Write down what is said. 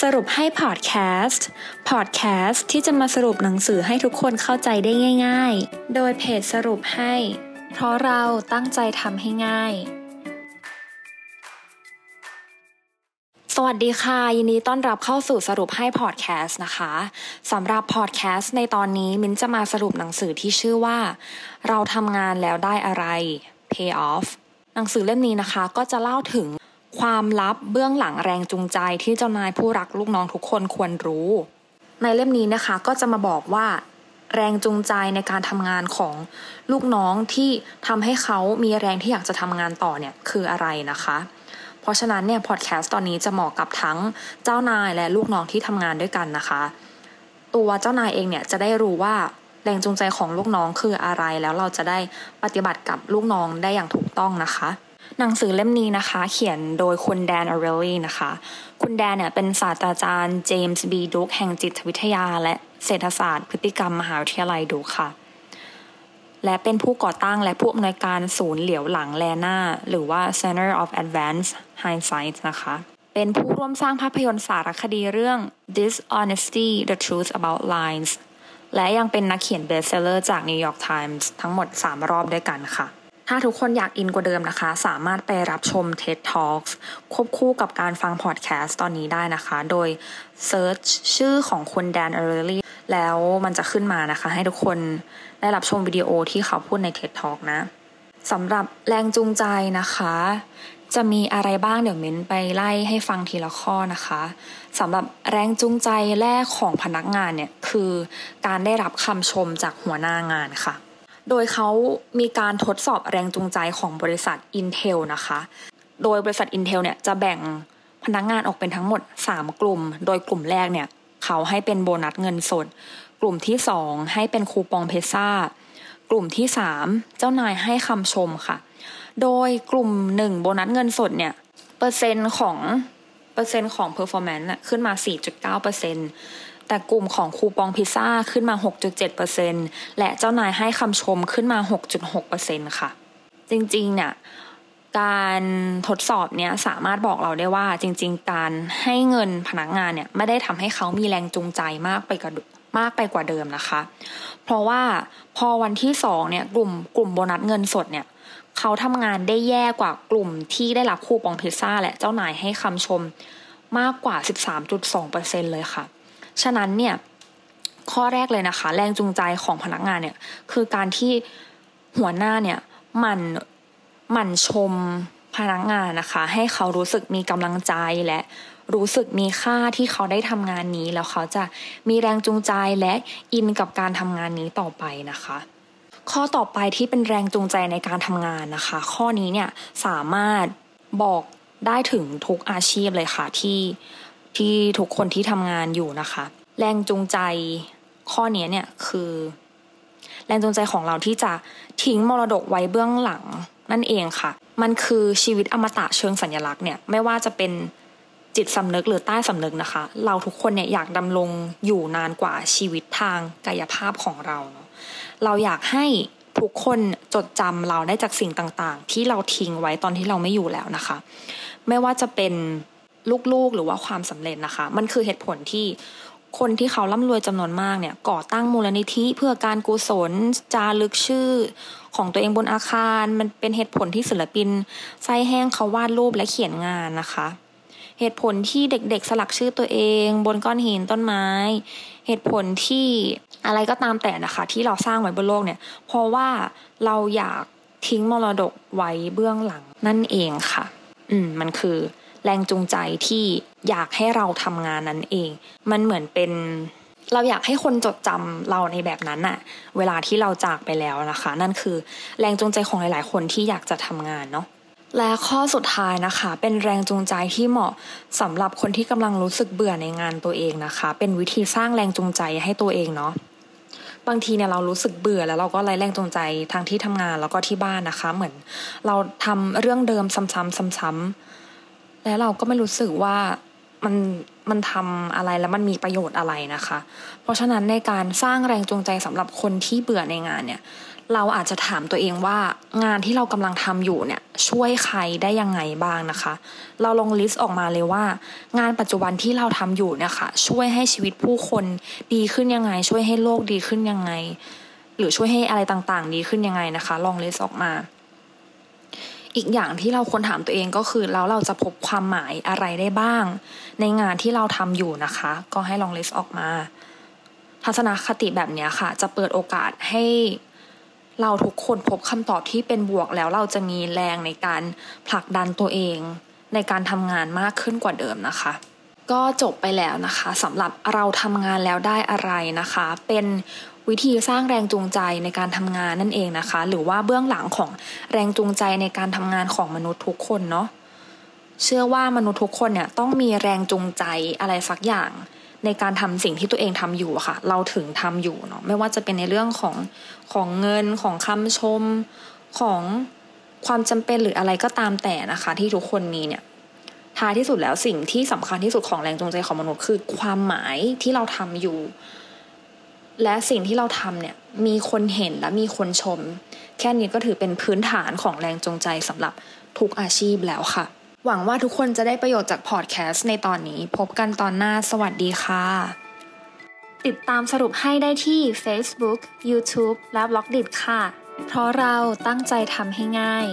สรุปให้พอดแคสต์ พอดแคสต์ที่จะมาสรุปหนังสือให้ทุกคนเข้าใจได้ง่าย ๆ โดยเพจสรุปให้ เพราะเราตั้งใจทำให้ง่าย สวัสดีค่ะ ยินดีต้อนรับเข้าสู่สรุปให้พอดแคสต์นะคะสำหรับพอดแคสต์ในตอนนี้มิ้นจะมาสรุปหนังสือที่ชื่อว่า เราทำงานแล้วได้อะไร pay off หนังสือเล่มนี้นะคะก็จะเล่าถึง ความลับเบื้องหลังแรงจูงใจที่เจ้านายผู้รักลูกน้องทุกคนควรรู้ ในเล่มนี้นะคะก็จะมาบอกว่า แรงจูงใจในการทำงานของลูกน้องที่ทำให้เขามีแรงที่อยากจะทำงานต่อเนี่ยคืออะไรนะคะ เพราะฉะนั้นเนี่ยพอดแคสต์ตอนนี้จะเหมาะกับทั้งเจ้านายและลูกน้องที่ทำงานด้วยกันนะคะ ตัวเจ้านายเองเนี่ยจะได้รู้ว่าแรงจูงใจของลูกน้องคืออะไรแล้วเราจะได้ปฏิบัติกับลูกน้องได้อย่างถูกต้องนะคะ หนังสือเล่มนี้นะคะ เขียนโดยคุณแดนอเรลลี่นะคะ คุณแดนเนี่ยเป็นศาสตราจารย์เจมส์บีดุกแห่งจิตวิทยา และเศรษฐศาสตร์พฤติกรรมมหาวิทยาลัยดุกค่ะ และเป็นผู้ก่อตั้งและผู้อำนวยการศูนย์เหลียวหลังแลนาหรือว่า Center of Advanced Hindsight นะคะเป็นผู้ร่วมสร้างภาพยนตร์สารคดีเรื่อง Dishonesty The Truth About Lines และยังเป็นนักเขียน best seller จาก New York Times ทั้งหมด 3 รอบด้วยกันค่ะ ถ้าทุกคนอยากอินกว่าเดิมนะคะ สามารถไปรับชม TED Talks ควบคู่กับการฟังพอดแคสต์ตอนนี้ได้นะคะ โดย search ชื่อของคุณ Dan Ariely แล้วมันจะขึ้นมานะคะ ให้ทุกคนได้รับชมวิดีโอที่เขาพูดใน TED Talk นะสำหรับแรงจูงใจนะคะ จะมีอะไรบ้างเดี๋ยวเม้นไปไล่ให้ฟังทีละข้อนะคะสำหรับแรงจูงใจแรกของพนักงานเนี่ยคือการได้รับคำชมจากหัวหน้างานค่ะ โดยเขามีการทดสอบแรงจูงใจของบริษัท Intel นะคะ โดยบริษัท Intel เนี่ยจะแบ่งพนักงานออกเป็นทั้งหมด 3 กลุ่ม โดยกลุ่มแรกเนี่ยเขาให้เป็นโบนัสเงินสด กลุ่มที่ 2 ให้เป็นคูปองเพซ่ากลุ่มที่ 3 เจ้านายให้คำชมค่ะ โดยกลุ่ม 1 โบนัสเงินสดเนี่ยเปอร์เซ็นต์ของเปอร์เซ็นต์ของ performance ขึ้นมา 4.9%เปอร์เซ็นต์ แต่กลุ่มของคูปองพิซซ่าขึ้นมา 6.7%และเจ้านายให้คำชมขึ้นมา 6.6%ค่ะ จริงๆเนี่ยการทดสอบเนี้ยสามารถบอกเราได้ว่าจริง ๆ การให้เงินพนักงานเนี่ยไม่ได้ทำให้เขามีแรงจูงใจมากไปกว่ามากไปกว่าเดิมนะคะ เพราะว่าพอวันที่สองเนี่ยกลุ่มกลุ่มโบนัสเงินสดเนี่ยเขาทำงานได้แย่กว่ากลุ่มที่ได้รับคูปองพิซซ่าและเจ้านายให้คำชมมากกว่า 13.2%เลยค่ะ ฉะนั้นเนี่ยข้อแรกเลยนะคะ แรงจูงใจของพนักงานเนี่ยคือการที่หัวหน้าเนี่ยมันมันชมพนักงานนะคะ ให้เขารู้สึกมีกำลังใจและรู้สึกมีค่าที่เขาได้ทำงานนี้ แล้วเขาจะมีแรงจูงใจและอินกับการทำงานนี้ต่อไปนะคะ ข้อต่อไปที่เป็นแรงจูงใจในการทำงานนะคะ ข้อนี้เนี่ยสามารถบอกได้ถึงทุกอาชีพเลยค่ะที่ ที่ทุกคนที่ทำงานอยู่นะคะ แรงจูงใจข้อนี้เนี่ยคือ แรงจูงใจของเราที่จะทิ้งมรดกไว้เบื้องหลังนั่นเองค่ะ มันคือชีวิตอมตะเชิงสัญลักษณ์เนี่ยไม่ว่าจะเป็นจิตสำนึกหรือใต้สำนึกนะคะ เราทุกคนเนี่ยอยากดำรงอยู่นานกว่าชีวิตทางกายภาพของเราเนาะเราอยากให้ทุกคนจดจำเราได้จากสิ่งต่างๆ ที่เราทิ้งไว้ตอนที่เราไม่อยู่แล้วนะคะ ไม่ว่าจะเป็น ลูกๆ หรือว่าความสำเร็จนะคะ มันคือเหตุผลที่คนที่เขาร่ำรวยจำนวนมากเนี่ยก่อตั้งมูลนิธิเพื่อการกุศลจารึกชื่อของตัวเองบนอาคาร มันเป็นเหตุผลที่ศิลปินไส้แห้งเขาวาดรูปและเขียนงานนะคะ เหตุผลที่เด็กๆ สลักชื่อตัวเอง บนก้อนหินต้นไม้ เหตุผลที่อะไรก็ตามแต่นะคะ ที่เราสร้างไว้บนโลกเนี่ย เพราะว่าเราอยากทิ้งมรดกไว้เบื้องหลังนั่นเองค่ะ อืมมันคือ แรงจูงใจที่อยากให้เราทำงานนั้นเอง มันเหมือนเป็นเราอยากให้คนจดจำเราในแบบนั้นอะเวลาที่เราจากไปแล้วนะคะ นั่นคือแรงจูงใจของหลาย ๆ คนที่อยากจะทำงานเนาะและข้อสุดท้ายนะคะ เป็นแรงจูงใจที่เหมาะสำหรับคนที่กำลังรู้สึกเบื่อในงานตัวเองนะคะ เป็นวิธีสร้างแรงจูงใจให้ตัวเองเนาะบางทีเนี่ยเรารู้สึกเบื่อแล้วเราก็ไร้แรงจูงใจทางที่ทำงานแล้วก็ที่บ้านนะคะ เหมือนเราทำเรื่องเดิมซ้ำๆซ้ำๆ แล้วเราก็ไม่รู้สึกว่ามันมันทำอะไรแล้วมันมีประโยชน์อะไรนะคะ เพราะฉะนั้นในการสร้างแรงจูงใจสำหรับคนที่เบื่อในงานเนี่ย เราอาจจะถามตัวเองว่างานที่เรากำลังทำอยู่เนี่ยช่วยใครได้ยังไงบ้างนะคะ เราลอง list ออกมาเลยว่า งานปัจจุบันที่เราทำอยู่เนี่ยค่ะช่วยให้ชีวิตผู้คนดีขึ้นยังไง ช่วยให้โลกดีขึ้นยังไง หรือช่วยให้อะไรต่างๆ ดีขึ้นยังไงนะคะ ลอง list ออกมา อีกอย่างที่เราควรถามตัวเองก็คือแล้วเราจะพบความหมายอะไรได้บ้าง ในงานที่เราทำอยู่นะคะ ก็ให้ลองลิสต์ออกมา ทัศนคติแบบนี้ค่ะ จะเปิดโอกาสให้เราทุกคนพบคำตอบที่เป็นบวกแล้วเราจะมีแรงในการผลักดันตัวเอง ในการทำงานมากขึ้นกว่าเดิมนะคะ ก็จบไปแล้วนะคะสำหรับเราทำงานแล้วได้อะไรนะคะ เป็น วิธีสร้างแรงจูงใจในการทำงานนั่นเองนะคะ หรือว่าเบื้องหลังของแรงจูงใจในการทำงานของมนุษย์ทุกคนเนาะเชื่อว่ามนุษย์ทุกคนเนี่ยต้องมีแรงจูงใจอะไรสักอย่าง ในการทำสิ่งที่ตัวเองทำอยู่ค่ะ เราถึงทำอยู่เนาะไม่ว่าจะเป็นในเรื่องของของเงินของคำชมของความจำเป็นหรืออะไรก็ตามแต่นะคะ ที่ทุกคนมีเนี่ยท้ายที่สุดแล้วสิ่งที่สำคัญที่สุดของแรงจูงใจของมนุษย์คือความหมายที่เราทำอยู่ และสิ่งที่เราทำเนี่ยมีคนเห็นและมีคนชม แค่นี้ก็ถือเป็นพื้นฐานของแรงจูงใจสำหรับทุกอาชีพแล้วค่ะ หวังว่าทุกคนจะได้ประโยชน์จากพอดแคสต์ในตอนนี้ พบกันตอนหน้าสวัสดีค่ะ ติดตามสรุปให้ได้ที่ Facebook, YouTube และ b ล็อกดิค่ะ เพราะเราตั้งใจทำให้ง่าย